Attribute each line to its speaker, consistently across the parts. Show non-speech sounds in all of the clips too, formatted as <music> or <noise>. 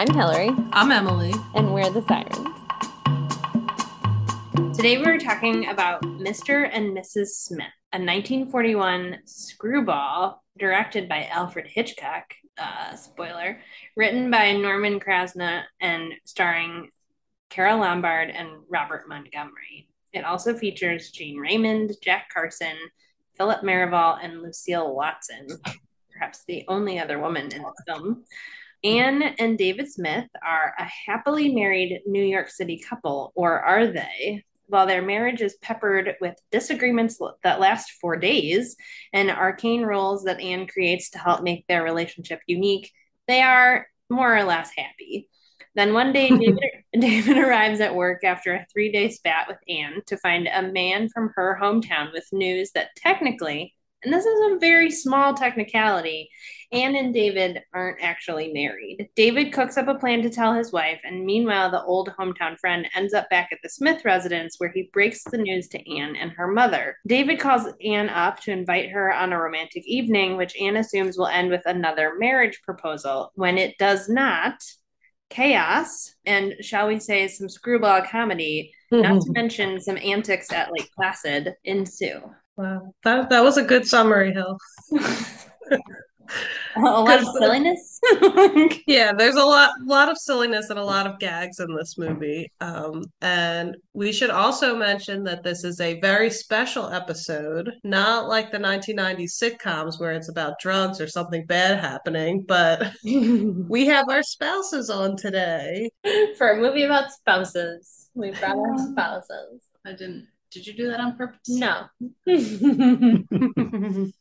Speaker 1: I'm Hillary.
Speaker 2: I'm Emily.
Speaker 1: And we're the Sirens.
Speaker 3: Today we're talking about Mr. and Mrs. Smith, a 1941 screwball directed by Alfred Hitchcock, uh, spoiler, written by Norman Krasna and starring Carole Lombard and Robert Montgomery. It also features Gene Raymond, Jack Carson, Philip Merivale, and Lucile Watson, perhaps the only other woman in the film. Anne and David Smith are a happily married New York City couple, or are they? While their marriage is peppered with disagreements that last for days and arcane rules that Anne creates to help make their relationship unique, they are more or less happy. Then one day, <laughs> David, David arrives at work after a three day spat with Anne to find a man from her hometown with news that technically, and this is a very small technicality, Anne and David aren't actually married. David cooks up a plan to tell his wife, and meanwhile, the old hometown friend ends up back at the Smith residence where he breaks the news to Anne and her mother. David calls Anne up to invite her on a romantic evening, which Anne assumes will end with another marriage proposal. When it does not, chaos and shall we say some screwball comedy not to <laughs> mention some antics at lake placid ensue
Speaker 2: wow that, that was a good summary hill <laughs>
Speaker 3: a lot of silliness. <laughs>
Speaker 2: yeah, there's a lot, lot of silliness and a lot of gags in this movie. Um, and we should also mention that this is a very special episode, not like the 1990s sitcoms where it's about drugs or something bad happening, but <laughs> we have our spouses on today
Speaker 3: for a movie about spouses. We brought our spouses.
Speaker 4: I didn't. Did you do that on purpose?
Speaker 3: No. <laughs>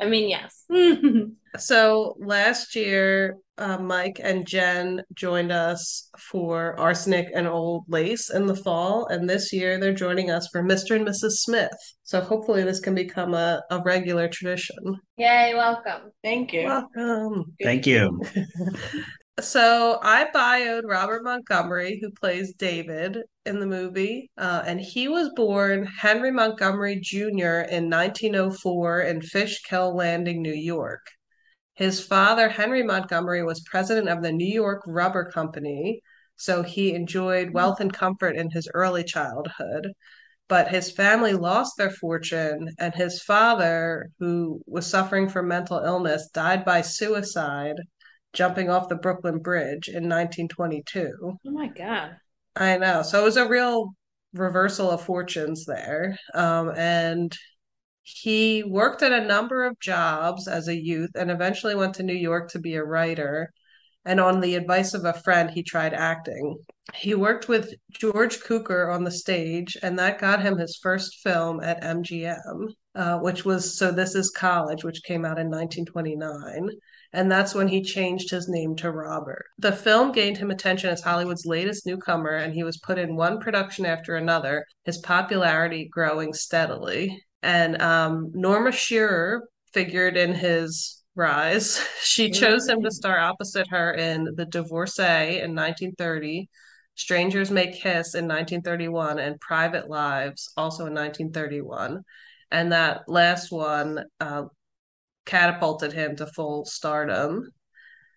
Speaker 3: I mean, yes. <laughs>
Speaker 2: so last year, uh, Mike and Jen joined us for Arsenic and Old Lace in the fall, and this year they're joining us for Mr. and Mrs. Smith. So hopefully this can become a, a regular tradition.
Speaker 3: Yay, welcome.
Speaker 4: Thank you.
Speaker 2: Welcome.
Speaker 5: Thank you. <laughs>
Speaker 2: So I bioed Robert Montgomery, who plays David in the movie, uh, and he was born Henry Montgomery Jr. in 1904 in Fishkill Landing, New York. His father, Henry Montgomery, was president of the New York Rubber Company, so he enjoyed wealth and comfort in his early childhood. But his family lost their fortune, and his father, who was suffering from mental illness, died by suicide jumping off the Brooklyn Bridge in 1922.
Speaker 3: Oh my God.
Speaker 2: I know. So it was a real reversal of fortunes there. Um, and he worked at a number of jobs as a youth and eventually went to New York to be a writer. And on the advice of a friend, he tried acting. He worked with George Cukor on the stage, and that got him his first film at MGM, uh, which was So This Is College, which came out in 1929 and that's when he changed his name to Robert. The film gained him attention as Hollywood's latest newcomer, and he was put in one production after another, his popularity growing steadily. And um, Norma Shearer figured in his rise. <laughs> She chose him to star opposite her in The Divorcee in 1930. Strangers May Kiss in 1931 and Private Lives also in 1931. And that last one, uh, catapulted him to full stardom.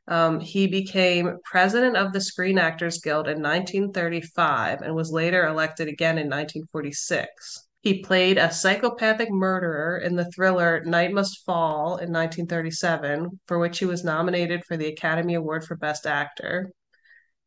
Speaker 2: Um, he became president of the Screen Actors Guild in 1935 and was later elected again in 1946. He played a psychopathic murderer in the thriller Night Must Fall in 1937, for which he was nominated for the Academy Award for Best Actor.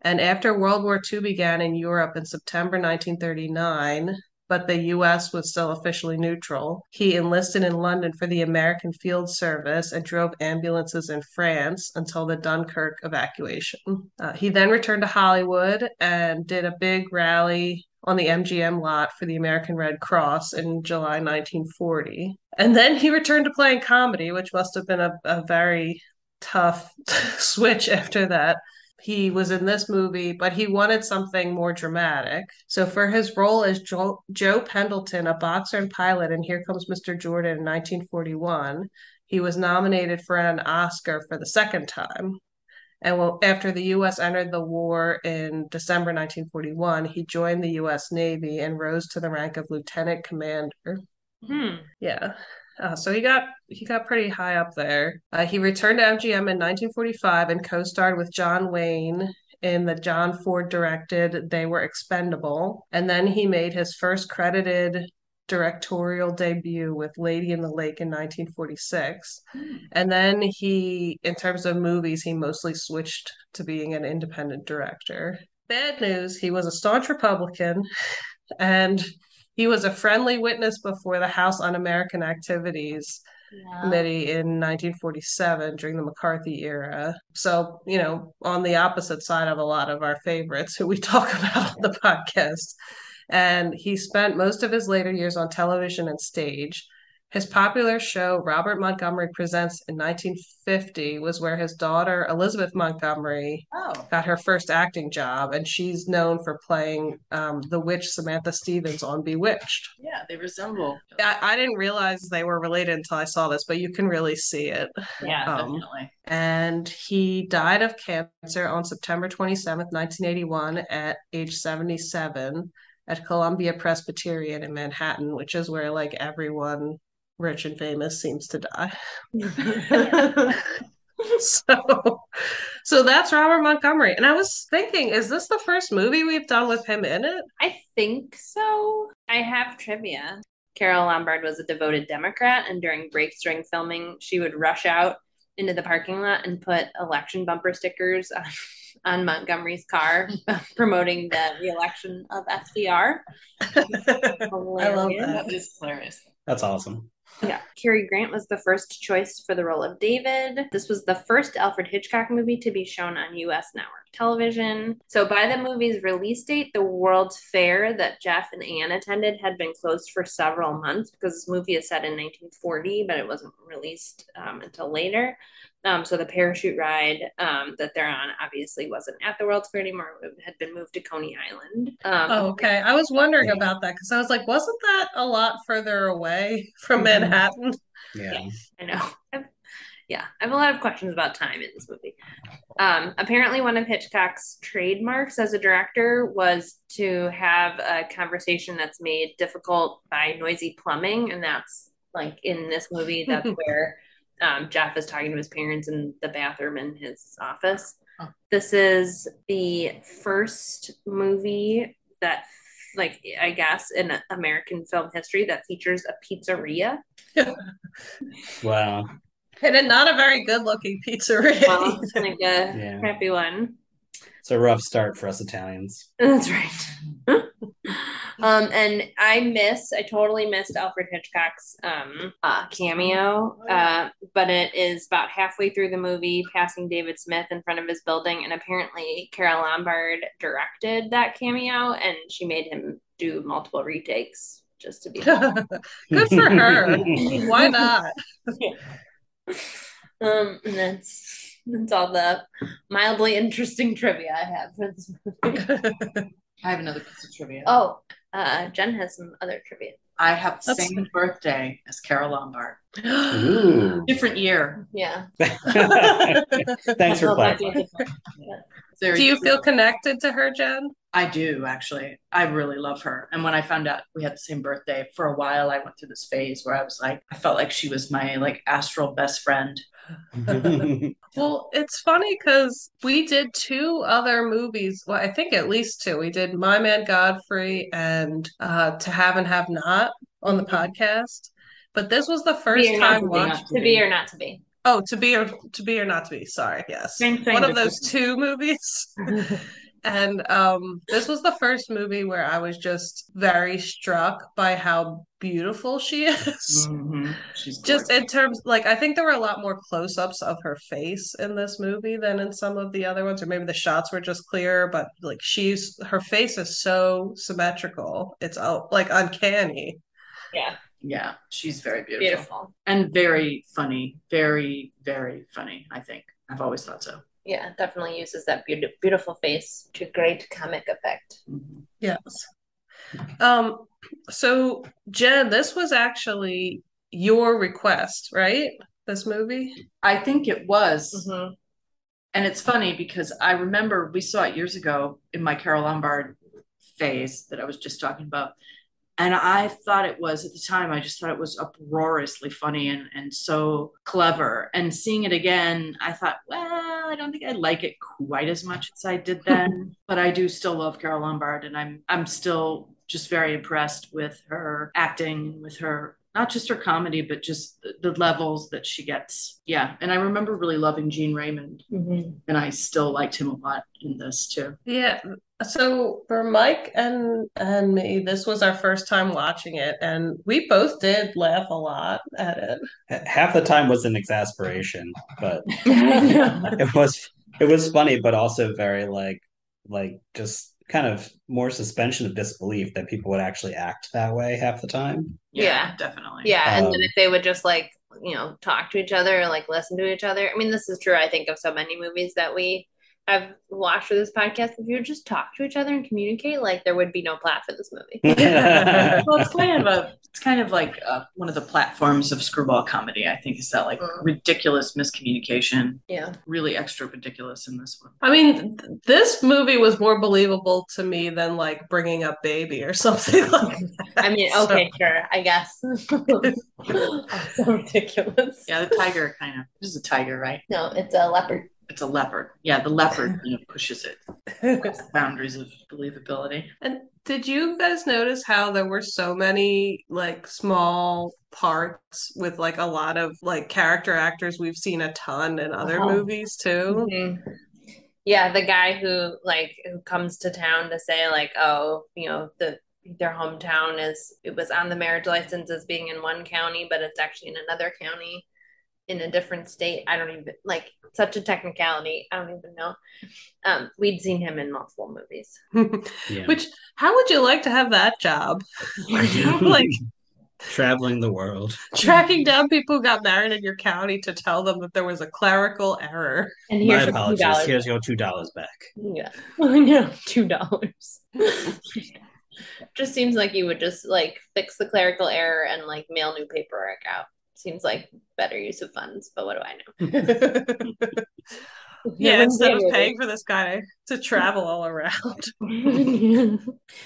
Speaker 2: And after World War II began in Europe in September 1939, but the US was still officially neutral. He enlisted in London for the American Field Service and drove ambulances in France until the Dunkirk evacuation. Uh, he then returned to Hollywood and did a big rally on the MGM lot for the American Red Cross in July 1940. And then he returned to playing comedy, which must have been a, a very tough <laughs> switch after that he was in this movie, but he wanted something more dramatic. So for his role as Joe, Joe Pendleton, a boxer and pilot, and Here Comes Mr. Jordan in 1941, he was nominated for an Oscar for the second time. And well, after the U.S. entered the war in December 1941, he joined the U.S. Navy and rose to the rank of lieutenant commander.
Speaker 3: Hmm.
Speaker 2: Yeah. Uh, so he got he got pretty high up there. Uh, he returned to MGM in 1945 and co-starred with John Wayne in the John Ford directed They Were Expendable. And then he made his first credited directorial debut with Lady in the Lake in 1946. And then he, in terms of movies, he mostly switched to being an independent director. Bad news, he was a staunch Republican <laughs> and he was a friendly witness before the House Un-American Activities
Speaker 3: Yeah.
Speaker 2: Committee in 1947 during the McCarthy era. So, you know, on the opposite side of a lot of our favorites who we <laughs> talk about on the podcast. And he spent most of his later years on television and stage. His popular show, Robert Montgomery Presents in 1950, was where his daughter, Elizabeth Montgomery,
Speaker 4: Oh,
Speaker 2: got her first acting job, and she's known for playing um, the witch Samantha Stevens on Bewitched.
Speaker 4: yeah, they resemble.
Speaker 2: I, I didn't realize they were related until I saw this, but you can really see it.
Speaker 3: Yeah.
Speaker 2: Um,
Speaker 4: definitely.
Speaker 2: And he died of cancer on September 27th, 1981, at age 77 at Columbia Presbyterian in Manhattan, which is where like everyone rich and famous seems to die. Mm-hmm. <laughs> <laughs> so so that's Robert Montgomery. And I was thinking, is this the first movie we've done with him in it?
Speaker 3: I think so. I have trivia. Carole Lombard was a devoted Democrat, and during breaks during filming, she would rush out into the parking lot and put election bumper stickers on, on Montgomery's car <laughs> promoting the reelection of FDR.
Speaker 2: I love that.
Speaker 4: That is hilarious.
Speaker 1: That's awesome.
Speaker 3: Yeah. Cary Grant was the first choice for the role of David. This was the first Alfred Hitchcock movie to be shown on US network television. So, by the movie's release date, the World's Fair that Jeff and Anne attended had been closed for several months because this movie is set in 1940, but it wasn't released um, until later. Um, so the parachute ride um, that they're on obviously wasn't at the World's Fair anymore. It had been moved to Coney Island. Um,
Speaker 2: Oh, okay. I was wondering about that because I was like, wasn't that a lot further away <laughs> from
Speaker 3: Mhm.
Speaker 2: Manhattan?
Speaker 1: Yeah.
Speaker 3: I know. <laughs> I've, yeah, I have a lot of questions about time in this movie. Um, apparently, one of Hitchcock's trademarks as a director was to have a conversation that's made difficult by noisy plumbing, and that's like in this movie. That's <laughs> where um, Jeff is talking to his parents in the bathroom in his office.
Speaker 4: Huh.
Speaker 3: This is the first movie that, like, I guess in American film history that features a pizzeria. <laughs>
Speaker 1: Wow.
Speaker 2: And a not a very good looking pizzeria.
Speaker 3: Well, it's like a
Speaker 1: Yeah.
Speaker 3: crappy one.
Speaker 1: It's a rough start for us Italians.
Speaker 3: That's right. <laughs> um, and I miss, I totally missed Alfred Hitchcock's um uh, cameo. Uh, but it is about halfway through the movie, passing David Smith in front of his building, and apparently Carole Lombard directed that cameo, and she made him do multiple retakes just to be. <laughs>
Speaker 2: Good for her. <laughs> Why not? <laughs>
Speaker 3: um, and that's that's all the mildly interesting trivia I have for this movie.
Speaker 4: I have another piece of trivia.
Speaker 3: Oh, uh, Jen has some other trivia.
Speaker 4: I have the
Speaker 2: That's-
Speaker 4: same birthday as Carole Lombard. <gasps>
Speaker 1: Ooh.
Speaker 4: Different year.
Speaker 3: Yeah. <laughs> <laughs>
Speaker 1: Thanks for
Speaker 3: Well, that's
Speaker 1: clarifying.
Speaker 4: Very
Speaker 2: Do you feel connected to her, Jen?
Speaker 4: I do actually. I really love her. And when I found out we had the same birthday, for a while I went through this phase where I was like, I felt like she was my like astral best friend. <laughs>
Speaker 2: Well, it's funny because we did two other movies. Well, I think at least two. We did My Man Godfrey and uh, To Have and Have Not on the podcast. But this was the first
Speaker 3: be or not
Speaker 2: time
Speaker 3: to be.
Speaker 2: watching.
Speaker 3: To be or not to be.
Speaker 2: Oh, to be or to be or not to be. Sorry, yes.
Speaker 4: Same thing,
Speaker 2: One of those two movies. <laughs> And um, this was the first movie where I was just very struck by how beautiful she <laughs> is.
Speaker 4: Mhm. She's
Speaker 2: Just in terms, like, I think there were a lot more close-ups of her face in this movie than in some of the other ones, or maybe the shots were just clearer, but like she's her face is so symmetrical. It's uh, like uncanny.
Speaker 3: Yeah.
Speaker 4: yeah, she's very beautiful.
Speaker 3: Beautiful.
Speaker 4: and very funny. Very, very funny. I think I've always thought so.
Speaker 3: Yeah, definitely uses that beautiful, beautiful face to great comic effect.
Speaker 4: Mhm.
Speaker 2: Yes. Um, so Jen, this was actually your request, right? This movie?
Speaker 4: I think it was.
Speaker 3: Mhm.
Speaker 4: And it's funny because I remember we saw it years ago in my Carole Lombard phase that I was just talking about. And I thought it was at the time, I just thought it was uproariously funny and, and so clever. And seeing it again, I thought, well, I don't think I like it quite as much as I did <laughs> then, but I do still love Carole Lombard, and I'm I'm still just very impressed with her acting, with her not just her comedy, but just the, the levels that she gets. Yeah, and I remember really loving Gene Raymond,
Speaker 3: Mm-hmm.
Speaker 4: and I still liked him a lot in this too.
Speaker 2: Yeah. So for Mike and and me, this was our first time watching it, and we both did laugh a lot at it.
Speaker 1: Half the time was an exasperation, but <laughs> it was it was funny, but also very like like just kind of more suspension of disbelief that people would actually act that way half the time.
Speaker 3: Yeah.
Speaker 4: definitely.
Speaker 3: Yeah, and then
Speaker 1: Um,
Speaker 3: if they would just like, you know, talk to each other or like listen to each other. I mean, this is true, I think, of so many movies that we have watched for this podcast. If you would just talk to each other and communicate, like there would be no plot for this movie. <laughs>
Speaker 4: well, it's kind of a, it's kind of like uh, one of the platforms of screwball comedy. I think is that like
Speaker 3: Mm.
Speaker 4: ridiculous miscommunication,
Speaker 3: Yeah.
Speaker 4: really extra ridiculous in this one.
Speaker 2: I mean, th- this movie was more believable to me than like bringing up Baby or something <laughs> like that.
Speaker 3: I mean,
Speaker 2: So-
Speaker 3: okay, sure, I guess. <laughs> so ridiculous.
Speaker 4: Yeah, the tiger kind of this is a tiger, right?
Speaker 3: No, it's a leopard.
Speaker 4: It's a leopard. Yeah, the leopard <laughs> you know, pushes it the <laughs> boundaries of believability.
Speaker 2: And did you guys notice how there were so many like small parts with like a lot of like character actors we've seen a ton in other
Speaker 3: Wow.
Speaker 2: movies too?
Speaker 3: Mhm. Yeah, the guy who like who comes to town to say like, oh, you know, the their hometown is it was on the marriage license as being in one county, but it's actually in another county in a different state. I don't even like such a technicality. I don't even know. Um, we'd seen him in multiple movies. <laughs>
Speaker 1: Yeah.
Speaker 2: Which how would you like to have that job? <laughs> <laughs> like
Speaker 1: Traveling the world.
Speaker 2: tracking down people who got married in your county to tell them that there was a clerical error.
Speaker 3: And
Speaker 1: My
Speaker 3: here's your two
Speaker 1: apologies.
Speaker 3: dollars.
Speaker 1: Here's your two dollars back.
Speaker 3: Yeah. I know, two dollars. just seems like you would just like fix the clerical error and like mail new paperwork out. Seems like better use of funds, but what do I know? <laughs>
Speaker 2: Yeah, instead of paying for this guy to travel all around. <laughs> <laughs>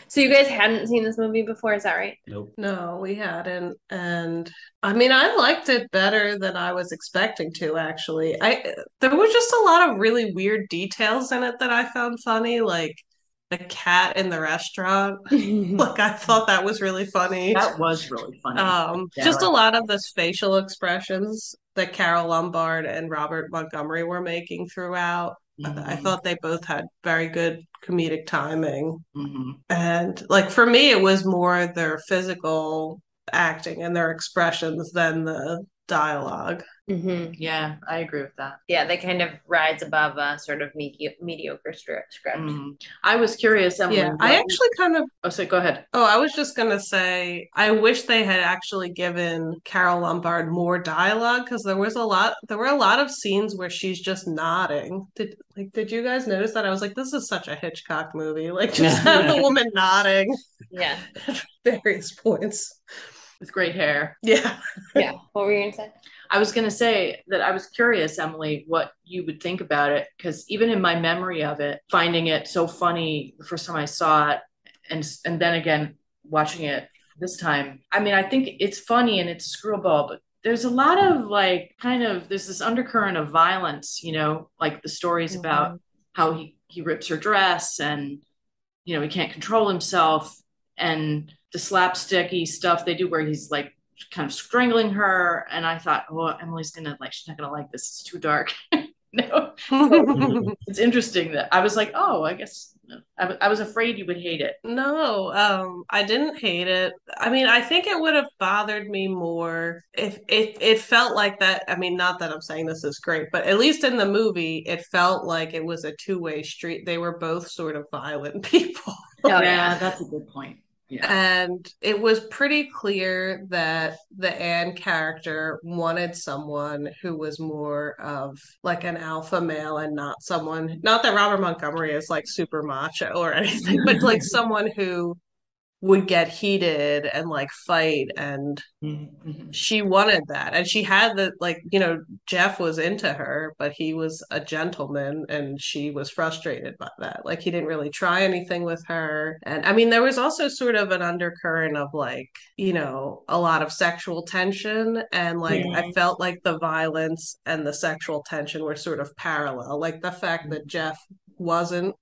Speaker 3: so you guys hadn't seen this movie before, is that right?
Speaker 1: Nope.
Speaker 2: No, we hadn't. And I mean, I liked it better than I was expecting to, actually. I there was just a lot of really weird details in it that I found funny, like the cat in the restaurant. <laughs> Like I thought that was really funny.
Speaker 4: That was really funny.
Speaker 2: Um,
Speaker 4: Yeah,
Speaker 2: just
Speaker 4: like-
Speaker 2: a lot of this facial expressions that Carole Lombard and Robert Montgomery were making throughout. I
Speaker 4: Mhm,
Speaker 2: thought they both had very good comedic timing.
Speaker 4: mhm.
Speaker 2: And like for me, it was more their physical acting and their expressions than the dialogue.
Speaker 3: hmm
Speaker 4: Yeah, I agree with that.
Speaker 3: Yeah, they kind of rise above a sort of medi- mediocre script. script.
Speaker 4: Mhm. I was curious, Emily.
Speaker 2: Yeah, I actually kind of,
Speaker 4: Oh, so go ahead.
Speaker 2: oh, I was just gonna say, I wish they had actually given Carole Lombard more dialogue because there was a lot, there were a lot of scenes where she's just nodding. Did like, did you guys notice that? I was like, this is such a Hitchcock movie. Like, just have <laughs> the woman nodding
Speaker 3: Yeah, <laughs>
Speaker 2: at various points.
Speaker 4: With great hair.
Speaker 2: Yeah. <laughs>
Speaker 3: yeah. What were you gonna say?
Speaker 4: I was going to say that I was curious, Emily, what you would think about it. Because even in my memory of it, finding it so funny the first time I saw it, and and then again watching it this time, I mean, I think it's funny and it's screwball, but there's a lot of like kind of there's this undercurrent of violence, you know, like the stories mm-hmm. about how he he rips her dress and you know he can't control himself and the slapsticky stuff they do where he's like kind of strangling her and i thought oh emily's gonna like she's not gonna like this it's too dark <laughs> no <laughs> it's interesting that i was like oh i guess I, w- I was afraid you would hate it
Speaker 2: No, um, I didn't hate it. I mean, I think it would have bothered me more if it it felt like that. I mean, not that I'm saying this is great, but at least in the movie, it felt like it was a two-way street. They were both sort of violent <laughs> people.
Speaker 3: Oh,
Speaker 4: yeah,
Speaker 3: yeah.
Speaker 4: that's a good point yeah.
Speaker 2: And it was pretty clear that the Anne character wanted someone who was more of like an alpha male and not someone, not that Robert Montgomery is like super macho or <laughs> anything, but like someone who would get heated and like fight and
Speaker 4: Mm-hmm.
Speaker 2: she wanted that. And she had the like you know jeff was into her but he was a gentleman and she was frustrated by that. Like he didn't really try anything with her. And i mean there was also sort of an undercurrent of like you know a lot of sexual tension. And like
Speaker 4: Yeah.
Speaker 2: i felt like the violence and the sexual tension were sort of parallel. Like the fact that jeff wasn't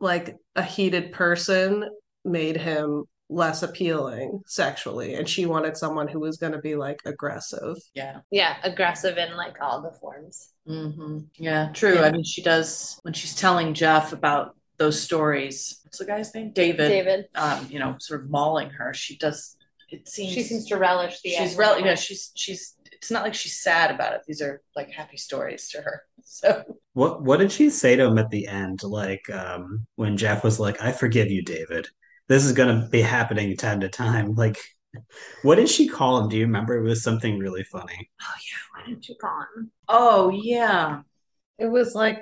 Speaker 2: like a heated person made him less appealing sexually and she wanted someone who was going to be like aggressive
Speaker 4: Yeah.
Speaker 3: Yeah, aggressive in like all the forms.
Speaker 4: hmm Yeah, true.
Speaker 2: Yeah.
Speaker 4: I mean, she does when she's telling Jeff about those stories. What's the guy's name? David.
Speaker 3: David.
Speaker 4: Um, you know, sort of mauling her. She does. It seems
Speaker 3: She seems to relish the
Speaker 4: she's
Speaker 3: idea.
Speaker 4: rel- yeah, she's she's. It's not like she's sad about it. These are like happy stories to her. <laughs> So
Speaker 1: What what did she say to him at the end? Like um when Jeff was like, I forgive you, David. This is gonna be happening time to time. Like what did she call him? Do you remember? It was something really funny. Oh yeah.
Speaker 3: Why didn't you call him?
Speaker 4: oh yeah,
Speaker 2: it was like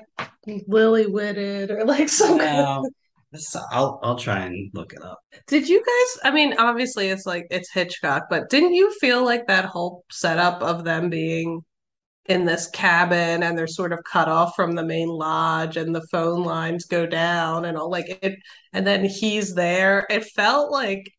Speaker 2: lily witted or like <laughs> some
Speaker 1: No. So I'll I'll try and look it up.
Speaker 2: did you guys i mean obviously it's like it's hitchcock but didn't you feel like that whole setup of them being in this cabin and they're sort of cut off from the main lodge and the phone lines go down and all like it and then he's there it felt like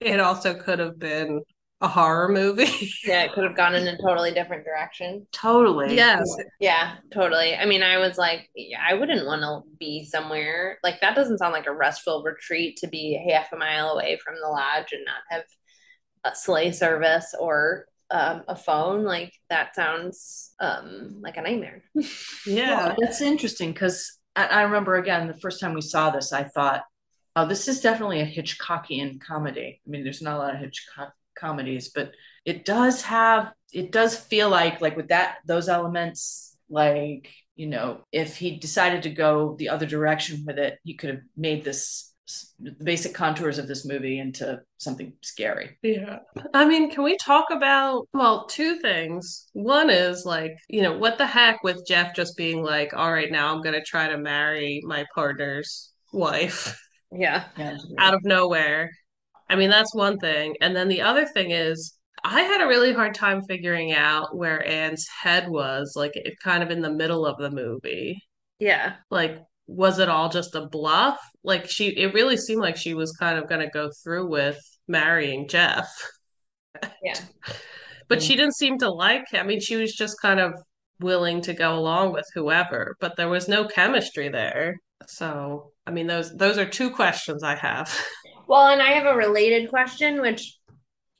Speaker 2: it also could have been a horror movie
Speaker 3: Yeah, it could have gone in a totally different direction.
Speaker 4: totally.
Speaker 2: yes
Speaker 3: Yeah, totally. I mean, I was like, yeah, I wouldn't want to be somewhere like that. Doesn't sound like a restful retreat to be half a mile away from the lodge and not have a sleigh service or um, a phone. Like that sounds um, like a nightmare. <laughs>
Speaker 2: yeah
Speaker 4: Well, that's interesting because I, I remember again the first time we saw this, I thought, oh, this is definitely a Hitchcockian comedy. I mean, there's not a lot of Hitchcock comedies, but it does have, it does feel like, like with that, those elements, like, you know, if he decided to go the other direction with it, he could have made this the basic contours of this movie into something scary.
Speaker 2: Yeah. I mean, can we talk about, well, two things. One is like, you know, what the heck with Jeff just being like, all right, now I'm going to try to marry my partner's wife
Speaker 3: Yeah.
Speaker 4: Yeah.
Speaker 2: out of nowhere. I mean, that's one thing. And then the other thing is, I had a really hard time figuring out where Anne's head was, like, it kind of in the middle of the movie.
Speaker 3: Yeah.
Speaker 2: Like, was it all just a bluff? Like, she, it really seemed like she was kind of going to go through with marrying Jeff.
Speaker 3: Yeah. <laughs>
Speaker 2: But she didn't seem to like him. I mean, she was just kind of willing to go along with whoever, but there was no chemistry there. So, I mean, those those are two questions I have. <laughs>
Speaker 3: Well, and I have a related question, which,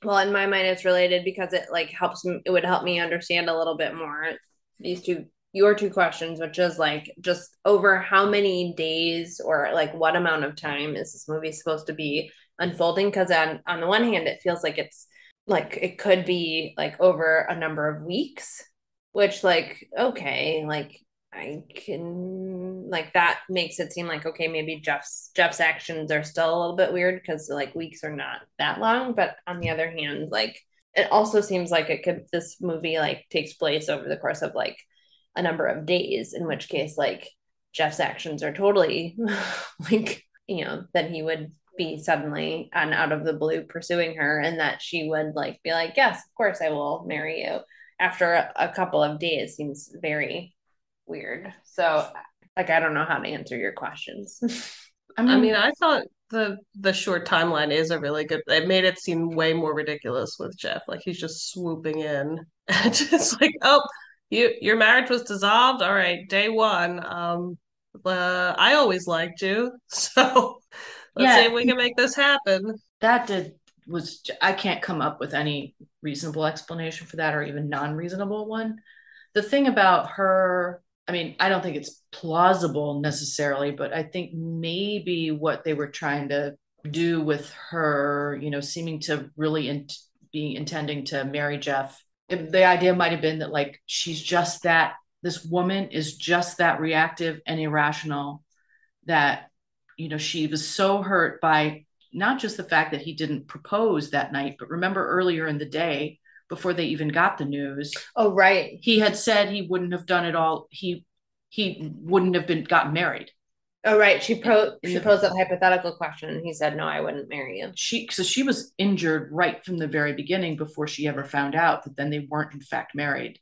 Speaker 3: well, in my mind, it's related because it like helps me. It would help me understand a little bit more these two, your two questions, which is like just over how many days or like what amount of time is this movie supposed to be unfolding? Because on on the one hand, it feels like it's like it could be like over a number of weeks, which like okay, like I can like that makes it seem like okay, maybe Jeff's Jeff's actions are still a little bit weird because like weeks are not that long. But on the other hand, like it also seems like it could this movie like takes place over the course of like a number of days, in which case like Jeff's actions are totally <laughs> like you know that he would be suddenly and out of the blue pursuing her and that she would like be like yes of course i will marry you after a, a couple of days seems very weird so like i don't know how to answer your questions <laughs>
Speaker 4: I mean,
Speaker 2: I mean, I thought the the short timeline is a really good. It made it seem way more ridiculous with Jeff. Like he's just swooping in, <laughs> and just like, oh, you your marriage was dissolved. All right, day one. Um, uh, I always liked you, <laughs> so let's
Speaker 4: Yeah.
Speaker 2: see if we can make this happen.
Speaker 4: that did was I can't come up with any reasonable explanation for that or even non-reasonable one. The thing about her, I mean, I don't think it's plausible necessarily, but I think maybe what they were trying to do with her, you know, seeming to really in, be intending to marry Jeff. It, the idea might have been that like she's just that this woman is just that reactive and irrational that you know she was so hurt by not just the fact that he didn't propose that night, but remember earlier in the day, before they even got the news,
Speaker 3: oh right
Speaker 4: he had said he wouldn't have done it all. He he wouldn't have been gotten married.
Speaker 3: Oh, right. She pro she
Speaker 4: the-
Speaker 3: posed that hypothetical question, and he said, "No, I wouldn't marry you."
Speaker 4: she so she was injured right from the very beginning before she ever found out that then they weren't in fact married.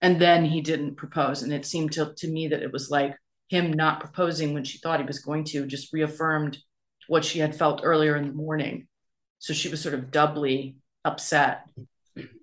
Speaker 4: And then he didn't propose. And it seemed to, to me that it was like him not proposing when she thought he was going to just reaffirmed what she had felt earlier in the morning. So she was sort of doubly upset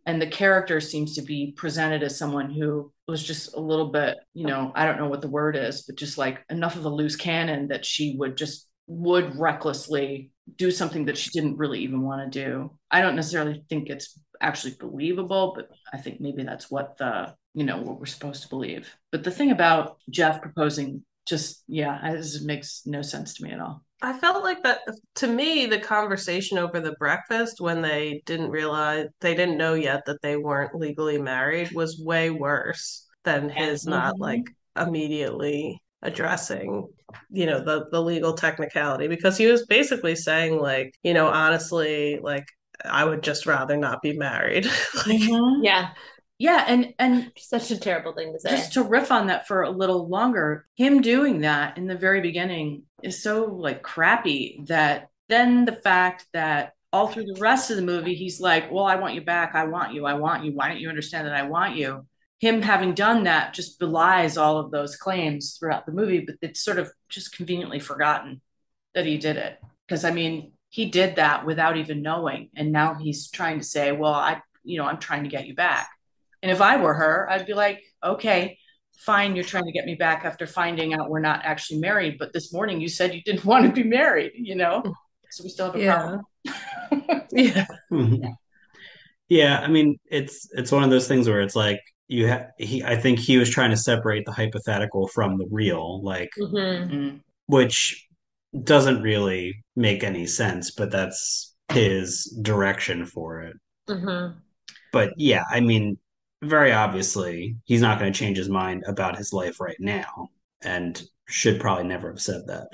Speaker 4: and the character seems to be presented as someone who was just a little bit you know i don't know what the word is but just like enough of a loose cannon that she would just would recklessly do something that she didn't really even want to do. I don't necessarily think it's actually believable but i think maybe that's what the you know what we're supposed to believe. But the thing about jeff proposing just yeah just makes no sense to me at all
Speaker 2: I felt like that to me, the conversation over the breakfast when they didn't realize they didn't know yet that they weren't legally married was way worse than his not
Speaker 4: Mhm.
Speaker 2: like immediately addressing, you know, the the legal technicality because he was basically saying like, you know, honestly, like I would just rather not be married. <laughs> Like
Speaker 3: Yeah,
Speaker 4: yeah and and
Speaker 3: such a terrible thing to say.
Speaker 4: just to riff on that for a little longer him doing that in the very beginning is so like crappy that then the fact that all through the rest of the movie he's like well i want you back. I want you. I want you. Why don't you understand that i want you? Him having done that just belies all of those claims throughout the movie but it's sort of just conveniently forgotten that he did it. Because i mean he did that without even knowing and now he's trying to say well i you know i'm trying to get you back and if I were her, I'd be like, okay, fine, you're trying to get me back after finding out we're not actually married. But this morning you said you didn't <laughs> want to be married, you know? So we still have a
Speaker 2: Yeah.
Speaker 4: problem. <laughs>
Speaker 2: yeah.
Speaker 1: Mhm. Yeah, I mean, it's it's one of those things where it's like you have he I think he was trying to separate the hypothetical from the real, like
Speaker 3: Mhm.
Speaker 4: Mm.
Speaker 1: which doesn't really make any sense, but that's his direction for it.
Speaker 3: Mhm.
Speaker 1: But yeah, I mean, very obviously, he's not going to change his mind about his life right now, and should probably never have said that.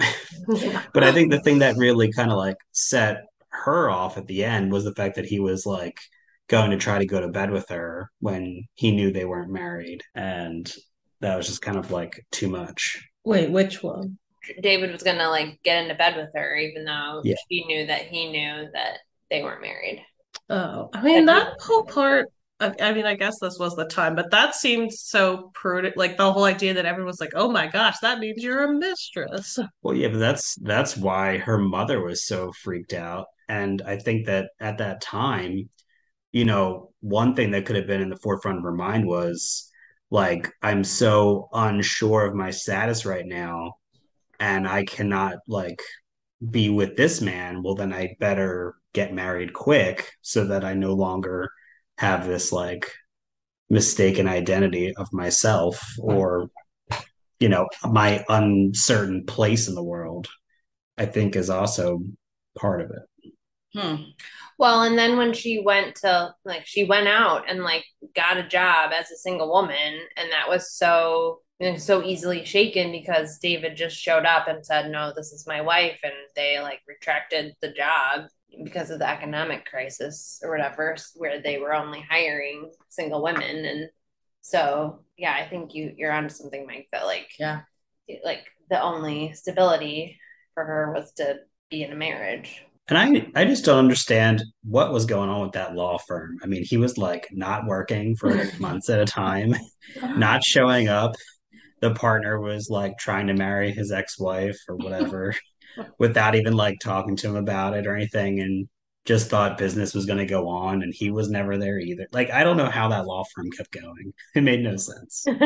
Speaker 1: <laughs> But I think the thing that really kind of like set her off at the end was the fact that he was like going to try to go to bed with her when he knew they weren't married. And that was just kind of like too much.
Speaker 2: Wait, which one?
Speaker 3: David was gonna like get into bed with her, even though
Speaker 1: Yeah.
Speaker 3: she knew that he knew that they weren't married.
Speaker 2: Oh, I mean that whole part. I, mean, I guess this was the time, but that seemed so prudent. Like the whole idea that everyone was like, "Oh my gosh, that means you're a mistress." <laughs>
Speaker 1: Well, yeah, but that's that's why her mother was so freaked out. And I think that at that time, you know, one thing that could have been in the forefront of her mind was like, I'm so unsure of my status right now, and I cannot like be with this man. Well, then I better get married quick so that I no longer have this like mistaken identity of myself or, you know, my uncertain place in the world. I think is also part of it.
Speaker 4: Hmm.
Speaker 3: Well, and then when she went to like she went out and like got a job as a single woman, and that was so so easily shaken because David just showed up and said, "No, this is my wife," and they like retracted the job because of the economic crisis or whatever, where they were only hiring single women, and so yeah, I think you you're onto something, Mike. That like
Speaker 4: Yeah.
Speaker 3: like the only stability for her was to be in a marriage.
Speaker 1: And I I just don't understand what was going on with that law firm. I mean, he was like not working for like <laughs> months at a time, not showing up. The partner was like trying to marry his ex-wife or whatever <laughs> without even like talking to him about it or anything and just thought business was going to go on and he was never there either. Like I don't know how that law firm kept going. It made no sense. <laughs>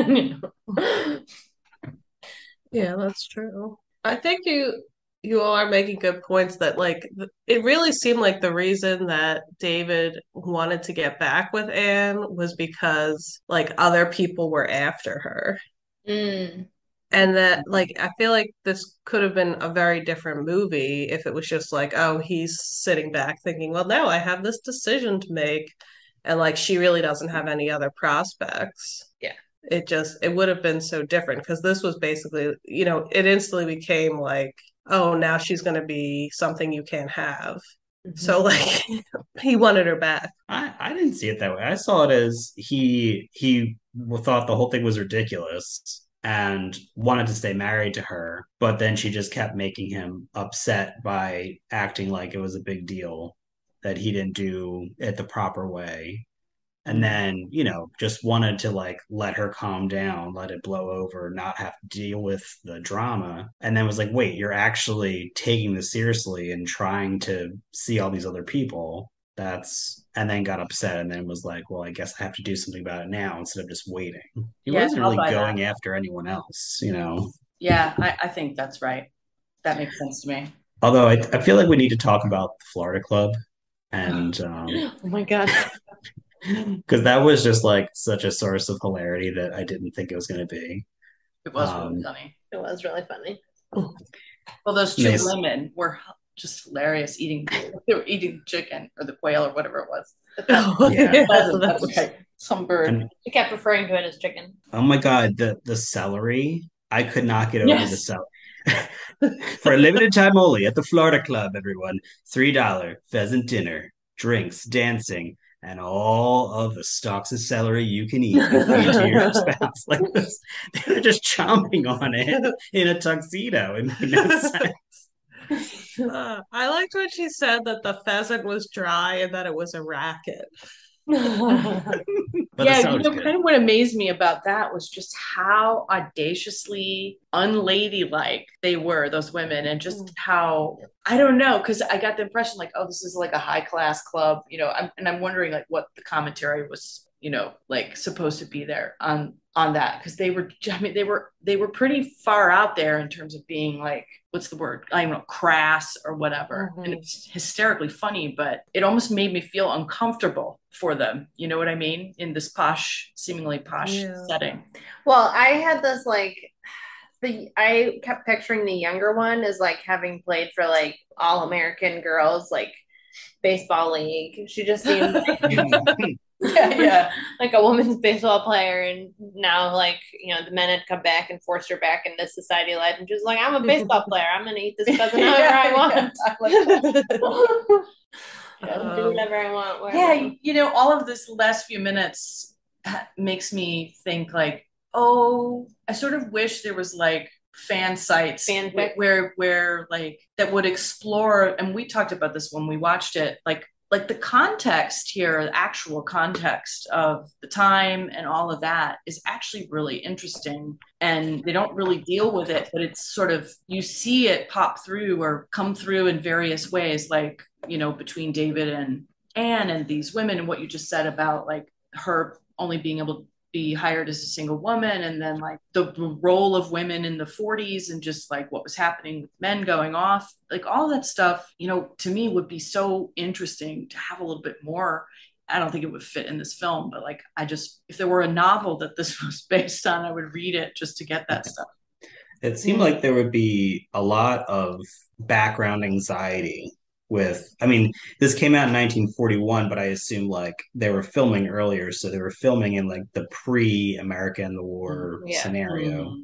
Speaker 2: Yeah, that's true. I think you you all are making good points that like th- it really seemed like the reason that David wanted to get back with Anne was because like other people were after her.
Speaker 3: Mm.
Speaker 2: And that like I feel like this could have been a very different movie if it was just like, oh, he's sitting back thinking, well, now I have this decision to make and like she really doesn't have any other prospects.
Speaker 3: Yeah.
Speaker 2: It just it would have been so different because this was basically, you know, it instantly became like, oh, now she's going to be something you can't have. Mm-hmm. So like <laughs> he wanted her back.
Speaker 1: I, I didn't see it that way. I saw it as he he thought the whole thing was ridiculous and wanted to stay married to her, but then she just kept making him upset by acting like it was a big deal that he didn't do it the proper way. And then, you know, just wanted to like let her calm down, let it blow over, not have to deal with the drama. And then was like, wait, you're actually taking this seriously and trying to see all these other people. That's and then got upset and then was like, well, I guess I have to do something about it now instead of just waiting. He
Speaker 4: Yeah,
Speaker 1: wasn't really
Speaker 4: buy that.
Speaker 1: going after anyone else, you know.
Speaker 4: Yeah, I, I think that's right. That makes sense to me.
Speaker 1: Although I, I feel like we need to talk about the Florida Club and <gasps> um
Speaker 3: Oh my god. <laughs>
Speaker 1: because that was just like such a source of hilarity that I didn't think it was going to be.
Speaker 4: It was
Speaker 1: Um,
Speaker 4: really funny.
Speaker 3: It was really funny.
Speaker 4: Well, those two
Speaker 1: Nice.
Speaker 4: women were just hilarious eating. <laughs> They were eating chicken or the quail or whatever it was. <laughs>
Speaker 1: Oh, yeah.
Speaker 4: Pheasant, <laughs> that's right. Some bird.
Speaker 1: And
Speaker 3: She kept referring to it as chicken.
Speaker 1: oh my god, the the celery! I could not get over
Speaker 4: Yes.
Speaker 1: the celery. For a limited time only at the Florida Club, everyone, three dollar pheasant dinner, drinks, dancing, and all of the stalks of celery you can eat to your spouse. Like this, they were just chomping on it in a tuxedo. It made no sense.
Speaker 2: Uh, I liked when she said that the pheasant was dry and that it was a racket. <laughs>
Speaker 4: Yeah, you know,
Speaker 1: good.
Speaker 4: kind of what amazed me about that was just how audaciously unladylike they were, those women, and just
Speaker 2: Mm.
Speaker 4: how I don't know, because I got the impression like, oh, this is like a high class club, you know, I'm, and I'm wondering like what the commentary was, you know, like supposed to be there on on that because they were, I mean, they were they were pretty far out there in terms of being like, what's the word? I don't know, crass or whatever, and
Speaker 2: Mhm.
Speaker 4: it's hysterically funny, but it almost made me feel uncomfortable for them. You know what I mean? In this posh, seemingly posh
Speaker 2: Yeah.
Speaker 4: setting.
Speaker 3: Well, I had this like the I kept picturing the younger one as like having played for like all American girls like baseball league. She just seemed like, <laughs> <laughs>
Speaker 4: Yeah, yeah. <laughs>
Speaker 3: like a woman's baseball player and now like, you know, the men had come back and forced her back into society life and she was like, I'm a baseball player. I'm gonna eat this pheasant <laughs> however I want.
Speaker 4: Like that. <laughs>
Speaker 3: I'll do um, whatever I want. wherever
Speaker 4: yeah, you know, all of this last few minutes makes me think like, oh, I sort of wish there was like fan sites
Speaker 3: Fanfic.
Speaker 4: where where like that would explore and we talked about this when we watched it like like the context here the actual context of the time and all of that is actually really interesting and they don't really deal with it but it's sort of you see it pop through or come through in various ways like you know between david and anne and these women and what you just said about like her only being able be hired as a single woman and then like the role of women in the 40s and just like what was happening with men going off like all that stuff you know to me would be so interesting to have a little bit more. I don't think it would fit in this film but like i just if there were a novel that this <laughs> was based on i would read it just to get that stuff.
Speaker 1: It seemed like there would be a lot of background anxiety with, I mean, this came out in 1941, but I assume like they were filming earlier, so they were filming in like the pre-America and the War
Speaker 3: Yeah.
Speaker 1: scenario.
Speaker 4: Mm.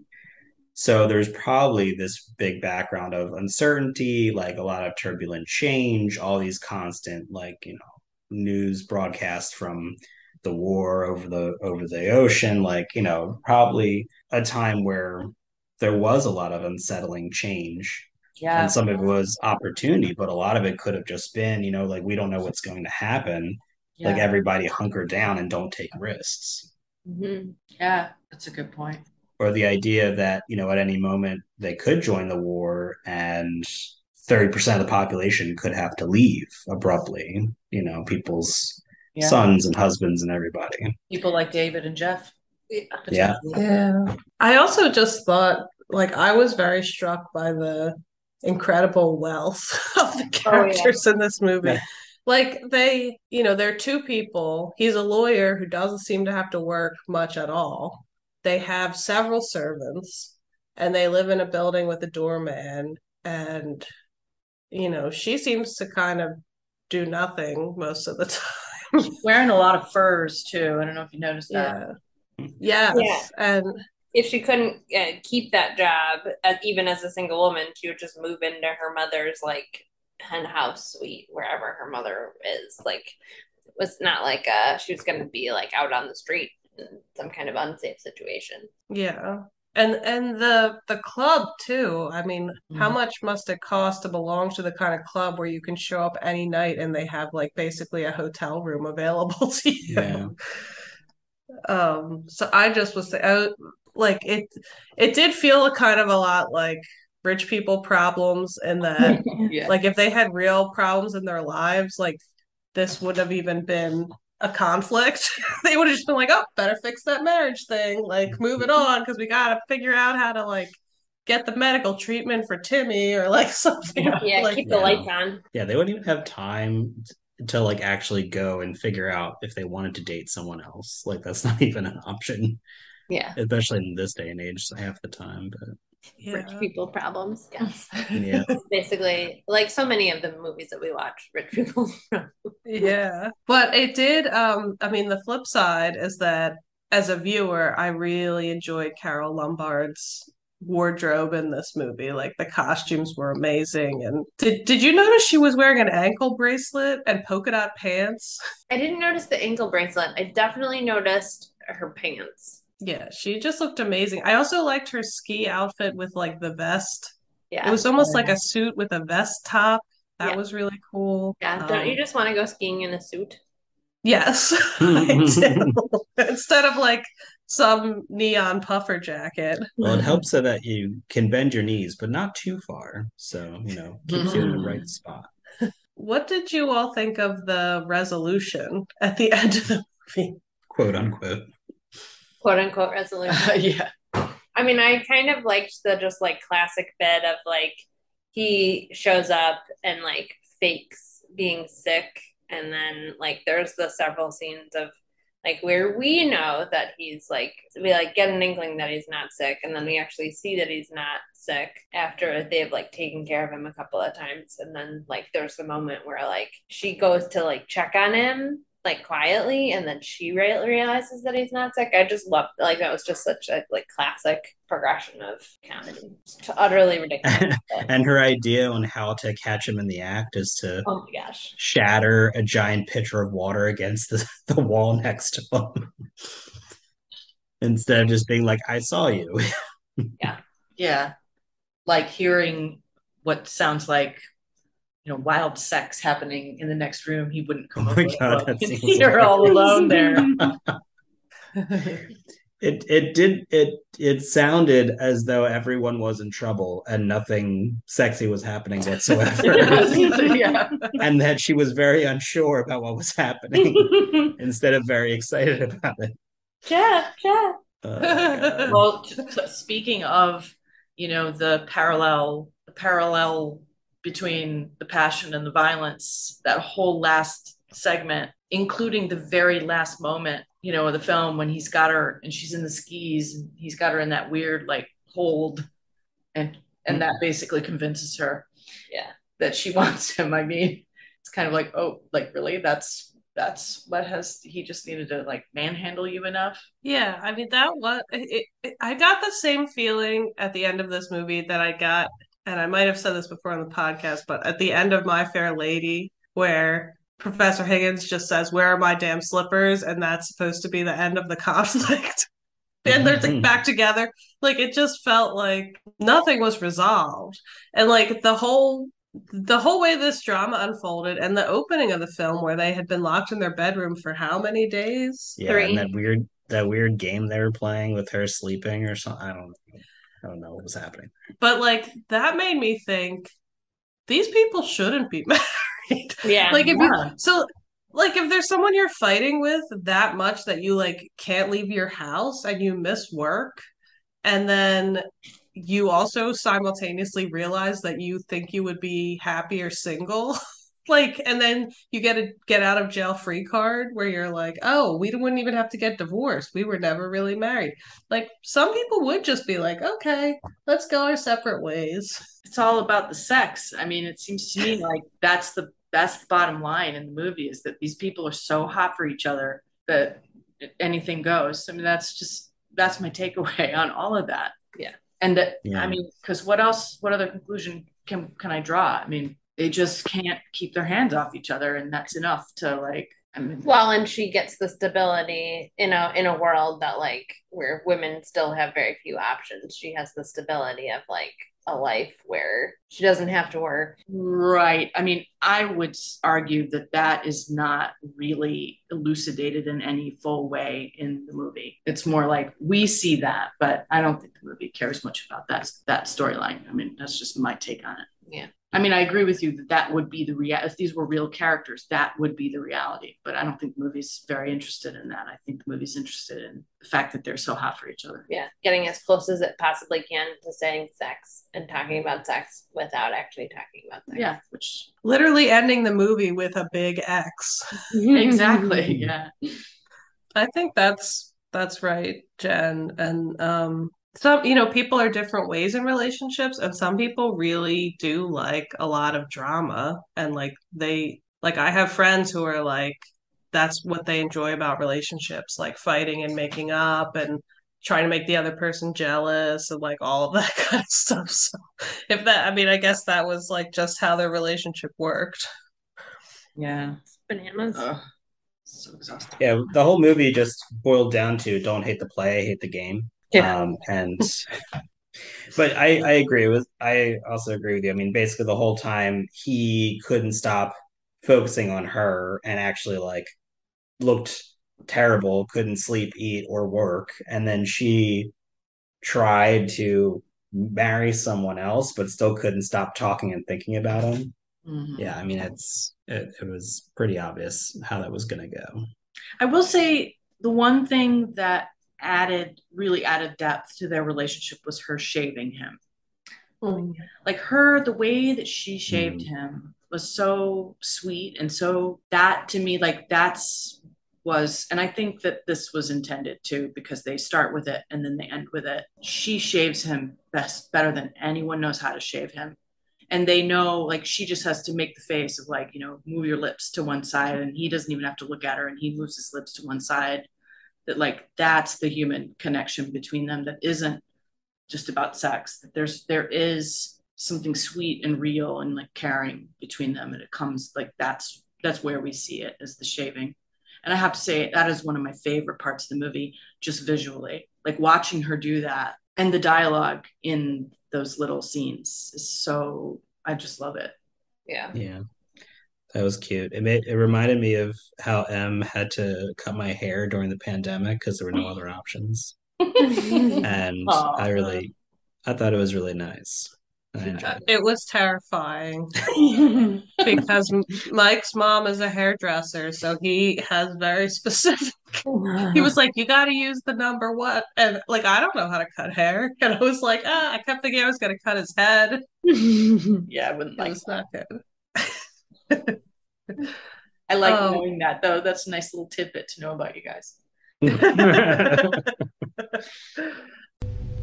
Speaker 1: So there's probably this big background of uncertainty, like a lot of turbulent change, all these constant like, you know, news broadcasts from the war over the over the ocean, like, you know, probably a time where there was a lot of unsettling change.
Speaker 4: Yeah
Speaker 1: And some of it was opportunity, but a lot of it could have just been, you know, like we don't know what's going to happen.
Speaker 4: yeah
Speaker 1: Like everybody hunker down and don't take risks.
Speaker 3: Mhm.
Speaker 4: yeah that's a good point
Speaker 1: or the idea that you know at any moment they could join the war and 30% of the population could have to leave abruptly you know people's
Speaker 4: yeah
Speaker 1: sons and husbands and everybody
Speaker 4: people like david and jeff
Speaker 1: Yeah.
Speaker 2: Yeah. I also just thought, like, I was very struck by the incredible wealth <laughs> of the oh, characters in this movie.
Speaker 1: Yeah.
Speaker 2: Like, they, you know, they're two people. He's a lawyer who doesn't seem to have to work much at all. They have several servants, and they live in a building with a doorman. And, you know, she seems to kind of do nothing most of the <laughs> time.
Speaker 4: wearing a lot of furs too i don't know if you noticed that
Speaker 2: Yeah. Yes.
Speaker 3: Yeah.
Speaker 2: And
Speaker 3: If she couldn't uh, keep that job, as, even as a single woman, she would just move into her mother's like penthouse suite wherever her mother is. Like, it was not like uh, she was going to be like out on the street in some kind of unsafe situation.
Speaker 2: Yeah. And and the the club too. I mean, how
Speaker 4: Mhm.
Speaker 2: much must it cost to belong to the kind of club where you can show up any night and they have like basically a hotel room available <laughs> to you?
Speaker 1: Yeah.
Speaker 2: Um, so I just was I, like it it did feel a kind of a lot like rich people problems and that
Speaker 4: Yeah.
Speaker 2: like if they had real problems in their lives, like this wouldn't have even been a conflict. <laughs> They would have just been like, "Oh, better fix that marriage thing. Like, move it on because we gotta figure out how to like get the medical treatment for Timmy or like <laughs> something
Speaker 3: Yeah,
Speaker 2: like
Speaker 3: keep the
Speaker 1: Yeah.
Speaker 3: lights on.
Speaker 1: Yeah, they wouldn't even have time to like actually go and figure out if they wanted to date someone else. Like that's not <laughs> even an option,
Speaker 3: Yeah.
Speaker 1: especially in this day and age, half the time. But
Speaker 3: Rich people problems. Yes.
Speaker 1: yeah, <laughs>
Speaker 3: Basically, like so many of the movies that we watch, rich people. <laughs> Problems.
Speaker 2: Yeah. But it did, um, I mean, the flip side is that as a viewer, I really enjoyed Carole Lombard's wardrobe in this movie. Like the costumes were amazing. And did did you notice she was wearing an ankle bracelet and polka dot pants?
Speaker 3: I didn't notice the ankle bracelet. I definitely noticed her pants.
Speaker 2: Yeah, she just looked amazing. I also liked her ski outfit with like the vest.
Speaker 3: Yeah.
Speaker 2: It was almost like a suit with a vest top. That
Speaker 3: Yeah.
Speaker 2: was really cool.
Speaker 3: yeah. Don't
Speaker 2: Um,
Speaker 3: you just want to go skiing in a suit?
Speaker 2: Yes, <laughs> <laughs> Instead of like some neon puffer jacket.
Speaker 1: well, it <laughs> helps so that you can bend your knees, but not too far. So you know, keeps you in the right spot.
Speaker 2: What did you all think of the resolution at the end of the movie?
Speaker 1: quote unquote.
Speaker 3: Quote unquote resolution. <laughs>
Speaker 4: yeah.
Speaker 3: I mean, I kind of liked the just like classic bit of like he shows up and like fakes being sick, and then like there's the several scenes of like where we know that he's like we like get an inkling that he's not sick, and then we actually see that he's not sick after they've like taken care of him a couple of times, and then like there's the moment where like she goes to like check on him like quietly and then she re- realizes that he's not sick i just loved like that was just such a like classic progression of comedy it's utterly ridiculous <laughs>
Speaker 1: And her idea on how to catch him in the act is to
Speaker 3: oh my gosh
Speaker 1: shatter a giant pitcher of water against the, <laughs> the wall next to him. Instead of just being like, I saw you. <laughs>
Speaker 4: Yeah. Yeah. Like hearing what sounds like, you know, wild sex happening in the next room, he wouldn't come
Speaker 1: Oh
Speaker 4: over.
Speaker 1: my God,
Speaker 4: and
Speaker 1: that
Speaker 4: look and
Speaker 1: seems
Speaker 4: see her all alone there. <laughs>
Speaker 1: It it did it it sounded as though everyone was in trouble and nothing sexy was happening whatsoever. <laughs>
Speaker 4: yeah. <laughs>
Speaker 1: and that she was very unsure about what was happening instead of very excited about it.
Speaker 3: Yeah, yeah.
Speaker 1: Oh.
Speaker 4: Well, t- t- speaking of, you know, the parallel the parallel between the passion and the violence, that whole last segment, including the very last moment, you know, of the film when he's got her and she's in the skis and he's got her in that weird like hold and and that basically convinces her
Speaker 3: Yeah.
Speaker 4: that she <laughs> wants him. I mean, it's kind of like, oh, like really? That's that's what has he just needed to like manhandle you enough?
Speaker 2: Yeah, I mean that was it, it, I got the same feeling at the end of this movie that I got, and I might have said this before on the podcast, but at the end of My Fair Lady, where Professor Higgins just says, "Where are my damn slippers?" and that's supposed to be the end of the <laughs> conflict. and they're like, back together. Like it just felt like nothing was resolved, and like the whole the whole way this drama unfolded, and the opening of the film where they had been locked in their bedroom for how many days?
Speaker 1: Yeah,
Speaker 3: Three.
Speaker 1: and that weird that weird game they were playing with her sleeping or something. I don't know. I don't know what was happening.
Speaker 2: But like that made me think these people shouldn't be <laughs> married.
Speaker 3: Yeah.
Speaker 2: Like if
Speaker 4: Yeah.
Speaker 2: you so like if there's someone you're fighting with that much that you like can't leave your house and you miss work and then you also simultaneously realize that you think you would be happier single <laughs> like and then you get a get out of jail free card where you're like oh we wouldn't even have to get divorced we were never really married like some people would just be like okay let's go our separate ways
Speaker 4: it's all about the sex. I mean, it seems to me like <laughs> that's the that's the bottom line in the movie is that these people are so hot for each other that anything goes. I mean, that's just that's my takeaway <laughs> on all of that.
Speaker 3: Yeah.
Speaker 4: And that
Speaker 1: Yeah.
Speaker 4: I mean, because what else? What other conclusion can can I draw? I mean, they just can't keep their hands off each other, and that's enough to like I mean,
Speaker 3: Well, and she gets the stability in a in a world that like where women still have very few options. She has the stability of like a life where she doesn't have to work.
Speaker 4: Right. I mean, I would argue that that is not really elucidated in any full way in the movie. It's more like we see that, but I don't think the movie cares much about that that storyline. I mean, that's just my take on it.
Speaker 3: Yeah.
Speaker 4: I mean, I agree with you that that would be the real. If these were real characters, that would be the reality. But I don't think the movie's very interested in that. I think the movie's interested in the fact that they're so hot for each other.
Speaker 3: Yeah, getting as close as it possibly can to saying sex and talking about sex without actually talking about sex.
Speaker 4: Yeah, which
Speaker 2: Literally ending the movie with a big X. <laughs>
Speaker 4: exactly. Yeah.
Speaker 2: I think that's that's right, Jen. And um some you know, people are different ways in relationships, and some people really do like a lot of drama and like they like I have friends who are like that's what they enjoy about relationships, like fighting and making up and trying to make the other person jealous and like all of that <laughs> kind of stuff. So if that I mean, I guess that was like just how their relationship worked.
Speaker 4: Yeah.
Speaker 3: Bananas.
Speaker 4: Ugh. So exhausting.
Speaker 1: Yeah, the whole movie just boiled down to don't hate the play, hate the game.
Speaker 3: Yeah.
Speaker 1: Um, and <laughs> but I I agree with I also agree with you. I mean, basically the whole time he couldn't stop focusing on her and actually like looked terrible, couldn't sleep, eat, or work, and then she tried to marry someone else, but still couldn't stop talking and thinking about him.
Speaker 4: Mhm.
Speaker 1: Yeah, I mean it's it, it was pretty obvious how that was gonna go.
Speaker 4: I will say the one thing that added really added depth to their relationship was her shaving him. Oh, like her, the way that she mm-hmm. shaved him was so sweet and so that to me, like that's was, and I think that this was intended too because they start with it and then they end with it. She shaves him best, better than anyone knows how to shave him. And they know, like, she just has to make the face of, like, you know, move your lips to one side, and he doesn't even have to look at her, and he moves his lips to one side. That, like, that's the human connection between them that isn't just about sex. That there's, there is something sweet and real and like caring between them, and it comes like that's that's where we see it is the shaving. And I have to say, that is one of my favorite parts of the movie, just visually. Like watching her do that and the dialogue in those little scenes is so, I just love it.
Speaker 3: Yeah.
Speaker 1: Yeah. That was cute. It made it reminded me of how M had to cut my hair during the pandemic because there were no <laughs> other options. <laughs> And
Speaker 4: Aw.
Speaker 1: I really I thought it was really nice. I enjoyed it.
Speaker 2: It was terrifying <laughs> because Mike's mom is a hairdresser, so he has very specific. He was like, "You got to use the number what?" And like, I don't know how to cut hair, and I was like, "Ah, I kept thinking I was gonna cut his head."
Speaker 4: yeah, I wouldn't
Speaker 2: It
Speaker 4: like
Speaker 2: was
Speaker 4: that.
Speaker 2: not good.
Speaker 4: I like
Speaker 2: Oh.
Speaker 4: knowing that though. That's a nice little tidbit to know about you guys. <laughs>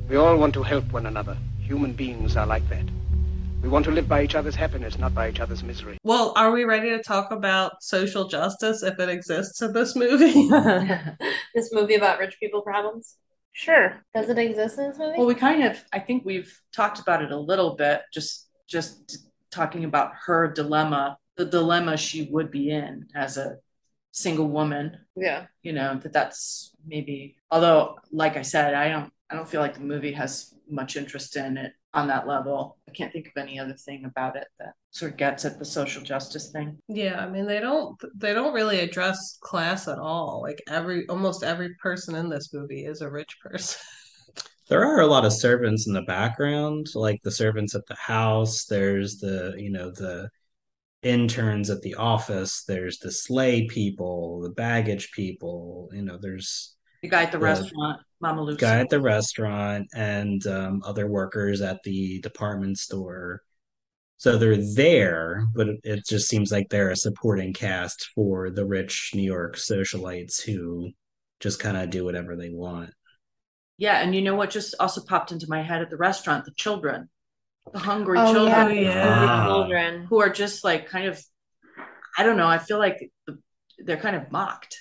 Speaker 5: We all want to help one another. Human beings are like that. We want to live by each other's happiness, not by each other's misery.
Speaker 2: Well, are we ready to talk about social justice if it exists in this movie? <laughs>
Speaker 3: this movie about rich people problems? Sure. Does it exist in this movie?
Speaker 4: Well, we kind of, I think we've talked about it a little bit, just just talking about her dilemma, the dilemma she would be in as a single woman.
Speaker 3: yeah.
Speaker 4: You know that that's maybe. Although, like I said, I don't, I don't feel like the movie has much interest in it on that level. I can't think of any other thing about it that sort of gets at the social justice thing.
Speaker 2: Yeah, I mean they don't they don't really address class at all. Like every almost every person in this movie is a rich person. <laughs>
Speaker 1: There are a lot of servants in the background, like the servants at the house. There's the, you know, the interns at the office. There's the sleigh people, the baggage people. You know, there's
Speaker 4: The guy at the
Speaker 1: The
Speaker 4: restaurant, Mama Lucy.
Speaker 1: guy at the restaurant and um, other workers at the department store. So they're there, but it, it just seems like they're a supporting cast for the rich New York socialites who just kind of do whatever they want.
Speaker 4: Yeah, and you know what just also popped into my head at the restaurant? The children, the hungry
Speaker 3: Oh,
Speaker 4: children.
Speaker 2: yeah.
Speaker 3: Hungry
Speaker 1: Ah.
Speaker 3: children.
Speaker 4: who are just like kind of i don't know i feel like they're kind of mocked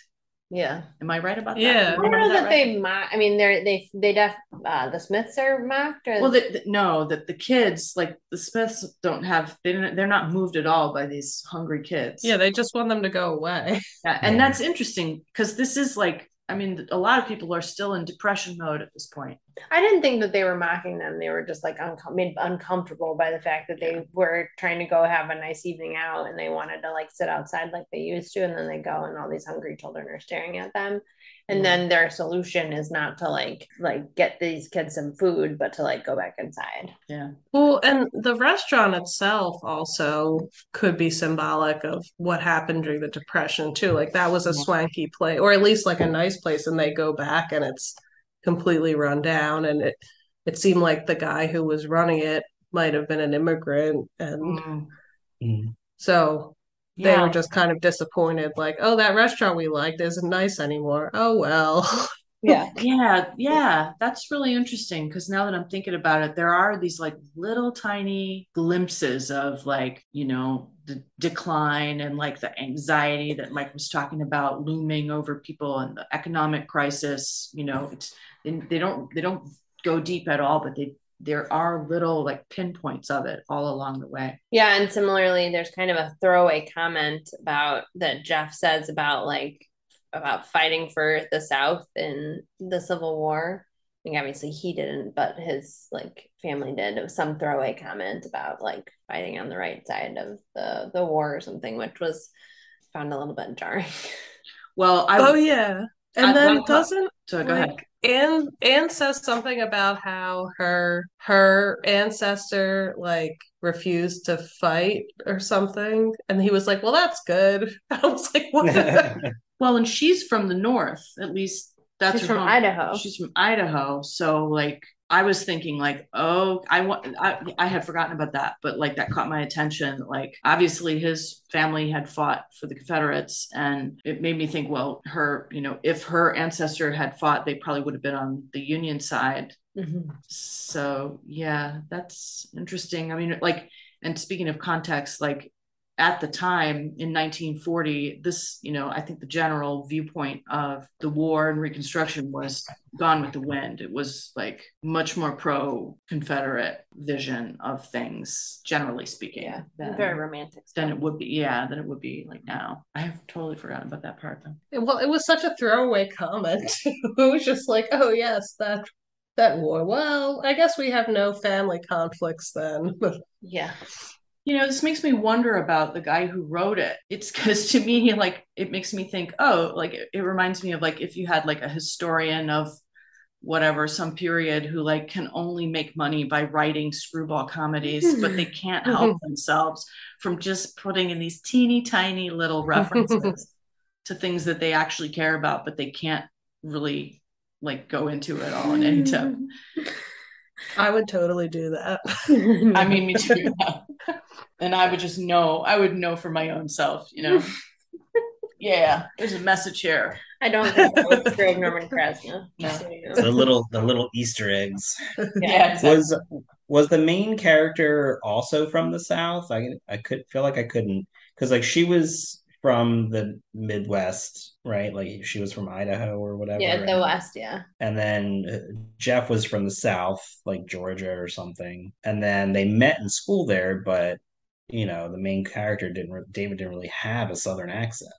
Speaker 3: Yeah.
Speaker 4: Am I right about that?
Speaker 2: Yeah.
Speaker 3: I don't know that they mock. I mean, they're they they def uh, the Smiths are mocked. Or
Speaker 4: Well, the, the- no, that the kids, like the Smiths, don't have they don't, they're not moved at all by these hungry kids.
Speaker 2: Yeah, they just want them to go away.
Speaker 4: Yeah, and
Speaker 1: Yeah.
Speaker 4: that's interesting because this is like, I mean, a lot of people are still in depression mode at this point.
Speaker 3: I didn't think that they were mocking them. They were just like uncom- made uncomfortable by the fact that they were trying to go have a nice evening out and they wanted to like sit outside like they used to, and then they go and all these hungry children are staring at them. And then their solution is not to like like get these kids some food, but to like go back inside.
Speaker 4: Yeah.
Speaker 2: Well, and the restaurant itself also could be symbolic of what happened during the Depression too. Like that was a swanky place, or at least like a nice place, and they go back and it's completely run down. And it it seemed like the guy who was running it might have been an immigrant, and
Speaker 4: Mm,
Speaker 1: Mm.
Speaker 2: So they
Speaker 4: yeah.
Speaker 2: were just kind of disappointed. Like, oh, that restaurant we liked isn't nice anymore. Oh well. <laughs>
Speaker 3: Yeah.
Speaker 4: Yeah, yeah, that's really interesting because now that I'm thinking about it, there are these like little tiny glimpses of like, you know, the decline and like the anxiety that Mike was talking about looming over people and the economic crisis. You know, it's they, they don't they don't go deep at all, but they there are little like pinpoints of it all along the way.
Speaker 3: Yeah, and similarly, there's kind of a throwaway comment about that Jeff says about like about fighting for the South in the Civil War. I think obviously he didn't, but his like family did. It was some throwaway comment about like fighting on the right side of the the war or something, which was found a little bit jarring. <laughs>
Speaker 4: Well, I
Speaker 2: Oh yeah. And
Speaker 4: I-
Speaker 2: then
Speaker 4: well,
Speaker 2: doesn't
Speaker 4: so go ahead.
Speaker 2: like Anne Anne says something about how her her ancestor like refused to fight or something, and he was like, "Well, that's good." <laughs> I was like, "What?" <laughs>
Speaker 4: Well, and she's from the north, at least that's
Speaker 3: She's
Speaker 4: her
Speaker 3: from
Speaker 4: home-
Speaker 3: Idaho.
Speaker 4: She's from Idaho, so like I was thinking like, oh, I want I, I had forgotten about that, but like that caught my attention. Like obviously his family had fought for the Confederates and it made me think, well, her, you know, if her ancestor had fought, they probably would have been on the Union side.
Speaker 3: Mhm.
Speaker 4: So yeah, that's interesting. I mean, like, and speaking of context, like at the time in 1940, this, you know, I think the general viewpoint of the war and Reconstruction was gone with the wind. It was like much more pro Confederate vision of things, generally speaking.
Speaker 3: Yeah,
Speaker 4: than,
Speaker 3: very romantic.
Speaker 4: than it would be. Yeah, than it would be like now. I have totally forgotten about that part though.
Speaker 2: Well, it was such a throwaway comment. <laughs> it was just like, "Oh yes, that that war. Well, I guess we have no family conflicts then." <laughs>
Speaker 3: Yeah.
Speaker 4: You know, this makes me wonder about the guy who wrote it. It's because to me, like, it makes me think, oh, like, it, it reminds me of like if you had like a historian of whatever, some period who like can only make money by writing screwball comedies, but they <laughs> can't help themselves from just putting in these teeny tiny little references <laughs> to things that they actually care about, but they can't really like go into it all in any depth.
Speaker 2: I would totally do that. <laughs>
Speaker 4: I mean, me too. and I would just know, I would know for my own self, you know. <laughs> yeah, there's a message here.
Speaker 3: I don't think that was true of Norman Krasna.
Speaker 4: No.
Speaker 3: So, you know.
Speaker 1: the little the little Easter eggs.
Speaker 4: Yeah, exactly.
Speaker 1: Was was the main character also from the South? I I could feel like I couldn't because like she was from the Midwest, right? Like she was from Idaho or whatever.
Speaker 3: Yeah, the
Speaker 1: and,
Speaker 3: West, yeah.
Speaker 1: and then uh, Jeff was from the South, like Georgia or something. And then they met in school there, but you know the main character didn't. Re- David didn't really have a Southern accent.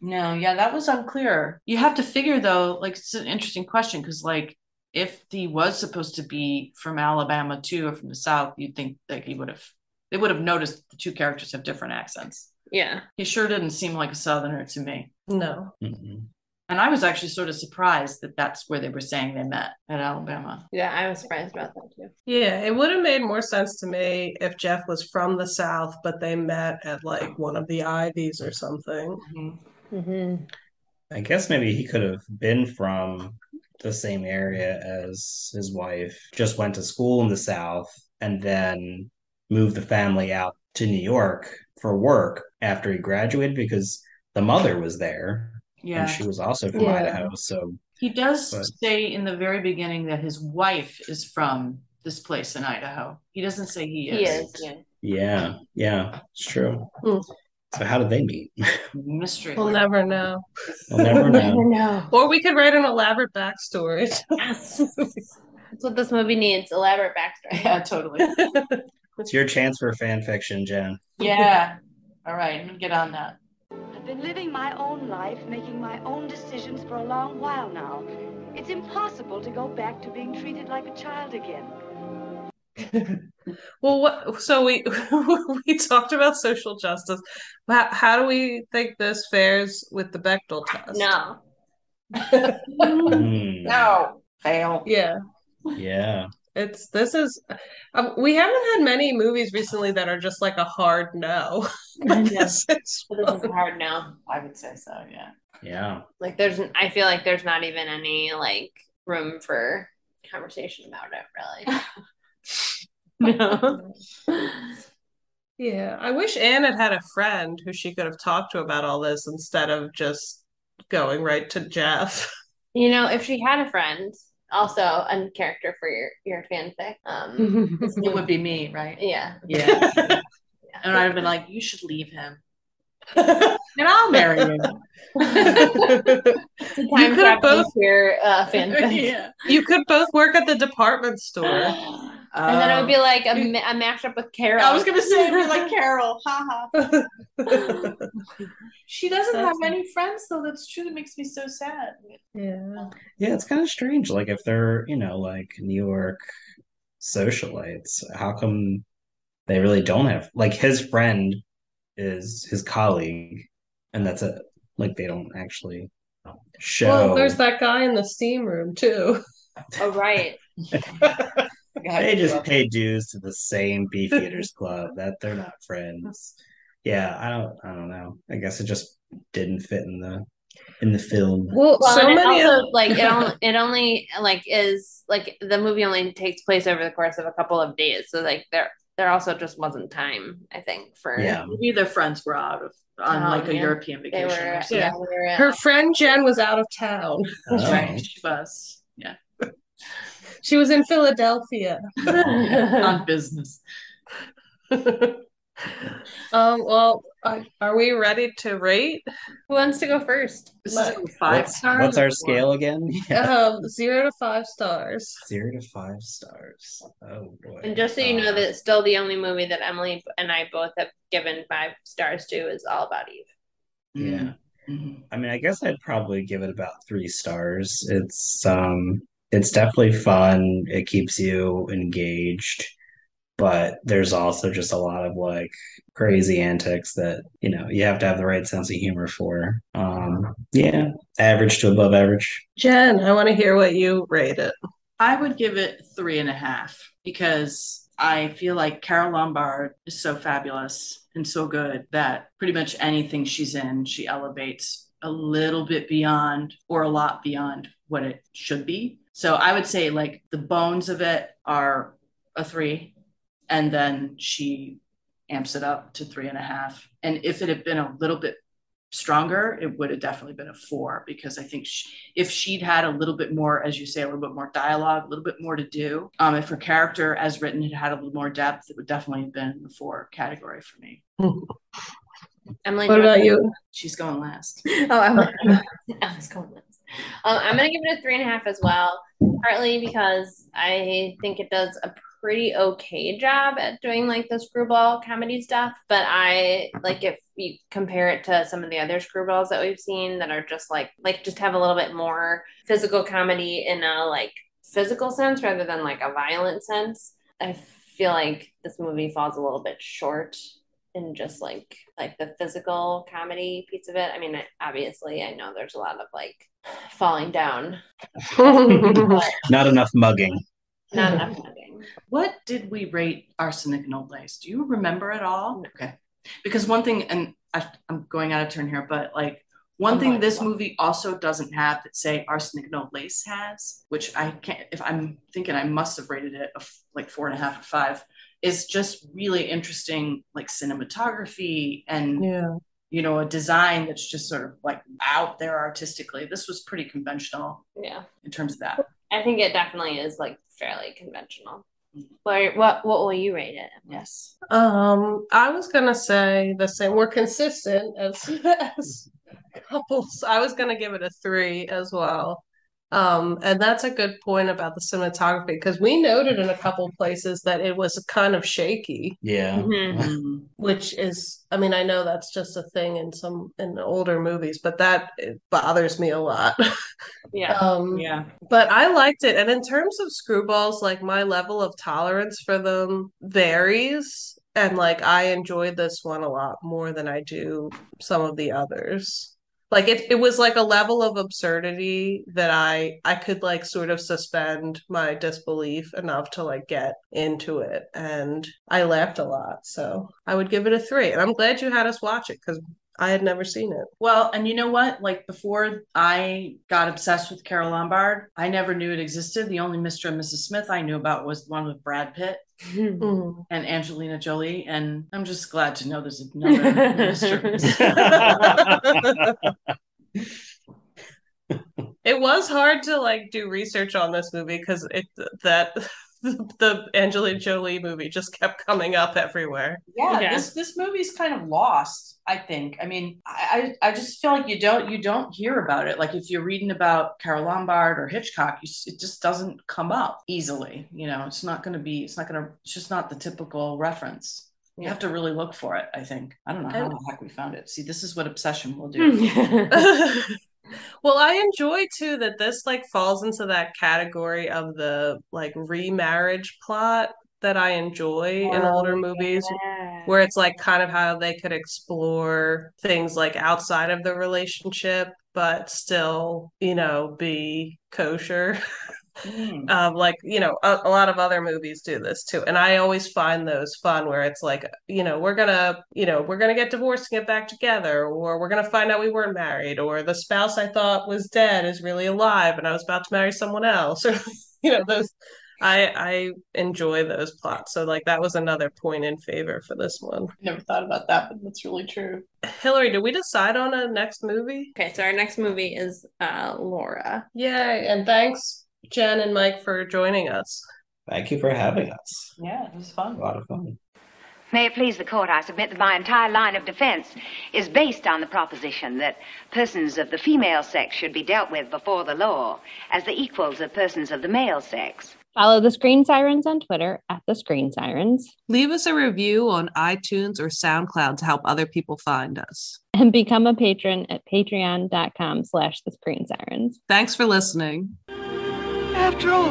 Speaker 4: No, yeah, that was unclear. You have to figure though, like it's an interesting question because like if he was supposed to be from Alabama too or from the South, you'd think that he would have they would have noticed the two characters have different accents.
Speaker 3: Yeah.
Speaker 4: He sure didn't seem like a Southerner to me.
Speaker 2: No.
Speaker 1: Mhm.
Speaker 4: And I was actually sort of surprised that that's where they were saying they met at Alabama.
Speaker 3: Yeah, I was surprised about that too.
Speaker 2: Yeah, it would have made more sense to me if Jeff was from the South, but they met at like one of the Ivies or something.
Speaker 4: Mhm.
Speaker 3: Mm-hmm.
Speaker 1: I guess maybe he could have been from the same area as his wife, just went to school in the South, and then moved the family out to New York for work after he graduated because the mother was there
Speaker 4: Yeah.
Speaker 1: and she was also from
Speaker 3: Yeah.
Speaker 1: Idaho. So
Speaker 4: He does
Speaker 1: But-
Speaker 4: say in the very beginning that his wife is from this place in Idaho. He doesn't say he is.
Speaker 3: He is, yeah.
Speaker 1: yeah, yeah, it's true. Hmm. So how did they meet?
Speaker 4: Mystery.
Speaker 2: We'll never know.
Speaker 1: We'll never know.
Speaker 3: know.
Speaker 2: Or we could write an elaborate backstory.
Speaker 3: Yes. That's what this movie needs elaborate backstory.
Speaker 4: Yeah, totally. <laughs>
Speaker 1: It's your chance for fan fiction, Jen.
Speaker 4: Yeah. All right, I'm gonna get on that.
Speaker 6: I've been living my own life, making my own decisions for a long while now. It's impossible to go back to being treated like a child again. <laughs>
Speaker 2: Well, what? So we <laughs> we talked about social justice. How, how do we think this fares with the Bechdel test?
Speaker 3: No. <laughs>
Speaker 1: Hmm.
Speaker 4: No. Fail.
Speaker 2: Yeah,
Speaker 1: Yeah.
Speaker 2: It's this is. Um, we haven't had many movies recently that are just like a hard no.
Speaker 3: I know. <laughs>
Speaker 2: This is
Speaker 3: this is hard no.
Speaker 4: I would say so, yeah.
Speaker 1: Yeah.
Speaker 3: Like there's I feel like there's not even any like room for conversation about it really. <laughs> no. <laughs>
Speaker 2: Yeah, I wish Anne had had a friend who she could have talked to about all this instead of just going right to Jeff.
Speaker 3: You know, if she had a friend, also a character for your your fanfic. Um <laughs>
Speaker 4: It would be me, right?
Speaker 3: yeah.
Speaker 4: Yeah. And I'd have been like, you should leave him. <laughs> And I'll marry <laughs> you.
Speaker 2: You could both-
Speaker 3: queer uh fanfic.
Speaker 4: yeah.
Speaker 2: You could both work at the department store. <gasps>
Speaker 3: And then it would be like a, ma- a mashup with Carol.
Speaker 4: I was gonna say it'd be like Carol. Haha. She doesn't have
Speaker 2: That's-
Speaker 4: any friends though. That's true. That makes me so sad.
Speaker 2: Yeah.
Speaker 1: Yeah, it's kind of strange. Like if they're, you know, like New York socialites, how come they really don't have like his friend is his colleague and that's it. Like they don't actually show
Speaker 2: Well, there's that guy in the steam room too.
Speaker 3: Oh right. <laughs>
Speaker 1: they just pay dues to the same Beefeaters Club that they're not friends. Yeah, I don't I don't know. I guess it just didn't fit in the in the film.
Speaker 2: Well,
Speaker 3: Well,
Speaker 2: so
Speaker 3: it
Speaker 2: many
Speaker 3: also
Speaker 2: of
Speaker 3: like it <laughs> only it only like is like the movie only takes place over the course of a couple of days. So like there there also just wasn't time, I think, for
Speaker 1: Yeah.
Speaker 4: Maybe their friends were out of on
Speaker 3: Oh,
Speaker 4: like a
Speaker 3: yeah.
Speaker 4: European vacation
Speaker 3: were
Speaker 4: or
Speaker 3: yeah, they were
Speaker 2: her friend Jen was out of town.
Speaker 1: Oh.
Speaker 4: right. She was. Yeah.
Speaker 2: She was in Philadelphia. <laughs>
Speaker 4: On business. <laughs>
Speaker 2: Um, well, are, are we ready to rate?
Speaker 3: Who wants to go first?
Speaker 4: This is five
Speaker 1: What's,
Speaker 4: stars.
Speaker 1: what's
Speaker 4: or
Speaker 1: our
Speaker 4: four?
Speaker 1: scale again? <laughs> Yeah.
Speaker 2: Um, zero to five stars.
Speaker 1: Zero to five stars. Oh boy.
Speaker 3: And just so you know
Speaker 1: Uh,
Speaker 3: that still the only movie that Emily and I both have given five stars to is All About Eve.
Speaker 1: Yeah.
Speaker 4: Mhm.
Speaker 1: I mean, I guess I'd probably give it about three stars. It's um it's definitely fun. It keeps you engaged, but there's also just a lot of like crazy antics that, you know, you have to have the right sense of humor for. Um yeah, average to above average.
Speaker 2: Jen, I want to hear what you rate it.
Speaker 4: I would give it three and a half because I feel like Carole Lombard is so fabulous and so good that pretty much anything she's in, she elevates a little bit beyond or a lot beyond what it should be. So I would say like the bones of it are a three, and then she amps it up to three and a half. And if it had been a little bit stronger, it would have definitely been a four because I think she, if she'd had a little bit more, as you say, a little bit more dialogue, a little bit more to do, um, if her character as written had had a little more depth, it would definitely have been the four category for me. <laughs>
Speaker 3: Emily,
Speaker 2: What about you?
Speaker 4: She's going last.
Speaker 3: Oh, I'm, <laughs> I was going last. Um, I'm gonna give it a three and a half as well, partly because I think it does a pretty okay job at doing like the screwball comedy stuff. But I like if you compare it to some of the other screwballs that we've seen that are just like like just have a little bit more physical comedy in a like physical sense rather than like a violent sense. I feel like this movie falls a little bit short in just like like the physical comedy piece of it. I mean, I- obviously, I know there's a lot of like falling down, <laughs>
Speaker 1: Not enough mugging.
Speaker 3: not enough mugging.
Speaker 4: What did we rate Arsenic and Old Lace? Do you remember at all? Okay. Because one thing, and I, I'm going out of turn here, but like one
Speaker 3: I'm
Speaker 4: thing
Speaker 3: fine.
Speaker 4: this movie also doesn't have that say Arsenic and Old Lace has, which I can't, if I'm thinking I must have rated it like four and a half or five, is just really interesting, like cinematography and
Speaker 2: Yeah.
Speaker 4: you know a design that's just sort of like out there artistically. This was pretty conventional
Speaker 3: Yeah,
Speaker 4: in terms of that.
Speaker 3: I think it definitely is like fairly conventional. What what what will you rate it?
Speaker 4: Yes.
Speaker 2: Um, I was gonna say the same. We're consistent as <laughs> as couples. I was gonna give it a three as well. Um, and that's a good point about the cinematography because we noted in a couple places that it was kind of shaky,
Speaker 1: Yeah.
Speaker 3: Mhm.
Speaker 4: Mhm.
Speaker 2: which is, I mean, I know that's just a thing in some in older movies, but that it bothers me a lot.
Speaker 3: Yeah. <laughs>
Speaker 2: Um,
Speaker 4: Yeah.
Speaker 2: but I liked it. And in terms of screwballs, like my level of tolerance for them varies. And like I enjoyed this one a lot more than I do some of the others. Like it, it was like a level of absurdity that I I could like sort of suspend my disbelief enough to like get into it. And I laughed a lot. So I would give it a three. And I'm glad you had us watch it because I had never seen it.
Speaker 4: Well, and you know what? Like before I got obsessed with Carole Lombard, I never knew it existed. The only Mr. and Mrs. Smith I knew about was the one with Brad Pitt
Speaker 2: Mm.
Speaker 4: and Angelina Jolie. And I'm just glad to know there's another Mr. and Mrs.
Speaker 2: It was hard to like do research on this movie because it that the Angelina Jolie movie just kept coming up everywhere.
Speaker 4: Yeah,
Speaker 3: Yeah.
Speaker 4: this this movie's kind of lost, I think. I mean, I I just feel like you don't you don't hear about it. Like if you're reading about Carole Lombard or Hitchcock, you, it just doesn't come up easily. You know, it's not going to be. It's not going to. It's just not the typical reference. You have to really look for it. I think. I don't know how the heck we found it. See, this is what obsession will do. <laughs> <laughs>
Speaker 2: well, I enjoy too that this like falls into that category of the like remarriage plot that I enjoy in
Speaker 3: Oh,
Speaker 2: older movies
Speaker 3: yeah.
Speaker 2: where it's like kind of how they could explore things like outside of the relationship but still, you know, be kosher.
Speaker 4: Mm. <laughs>
Speaker 2: um, like you know a, a lot of other movies do this too and i always find those fun where it's like you know we're gonna you know we're gonna get divorced and get back together or we're gonna find out we weren't married or the spouse i thought was dead is really alive and i was about to marry someone else <laughs> or you know those i i enjoy those plots so like that was another point in favor for this one
Speaker 4: Never thought about that, but that's really true.
Speaker 2: hillary did we decide on a next movie
Speaker 3: Okay, so our next movie is uh Laura.
Speaker 2: yay and thanks jen and mike for joining us
Speaker 1: Thank you for having us.
Speaker 4: Yeah, it was fun.
Speaker 1: A lot of fun.
Speaker 7: May it please the court, I submit that my entire line of defense is based on the proposition that persons of the female sex should be dealt with before the law as the equals of persons of the male sex.
Speaker 8: Follow the Screen Sirens on Twitter at the Screen Sirens
Speaker 2: Leave us a review on iTunes or SoundCloud to help other people find us.
Speaker 8: and become a patron at patreon.com slash the Screen Sirens.
Speaker 2: Thanks for listening.
Speaker 6: After all,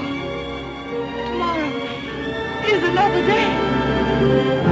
Speaker 6: tomorrow is another day.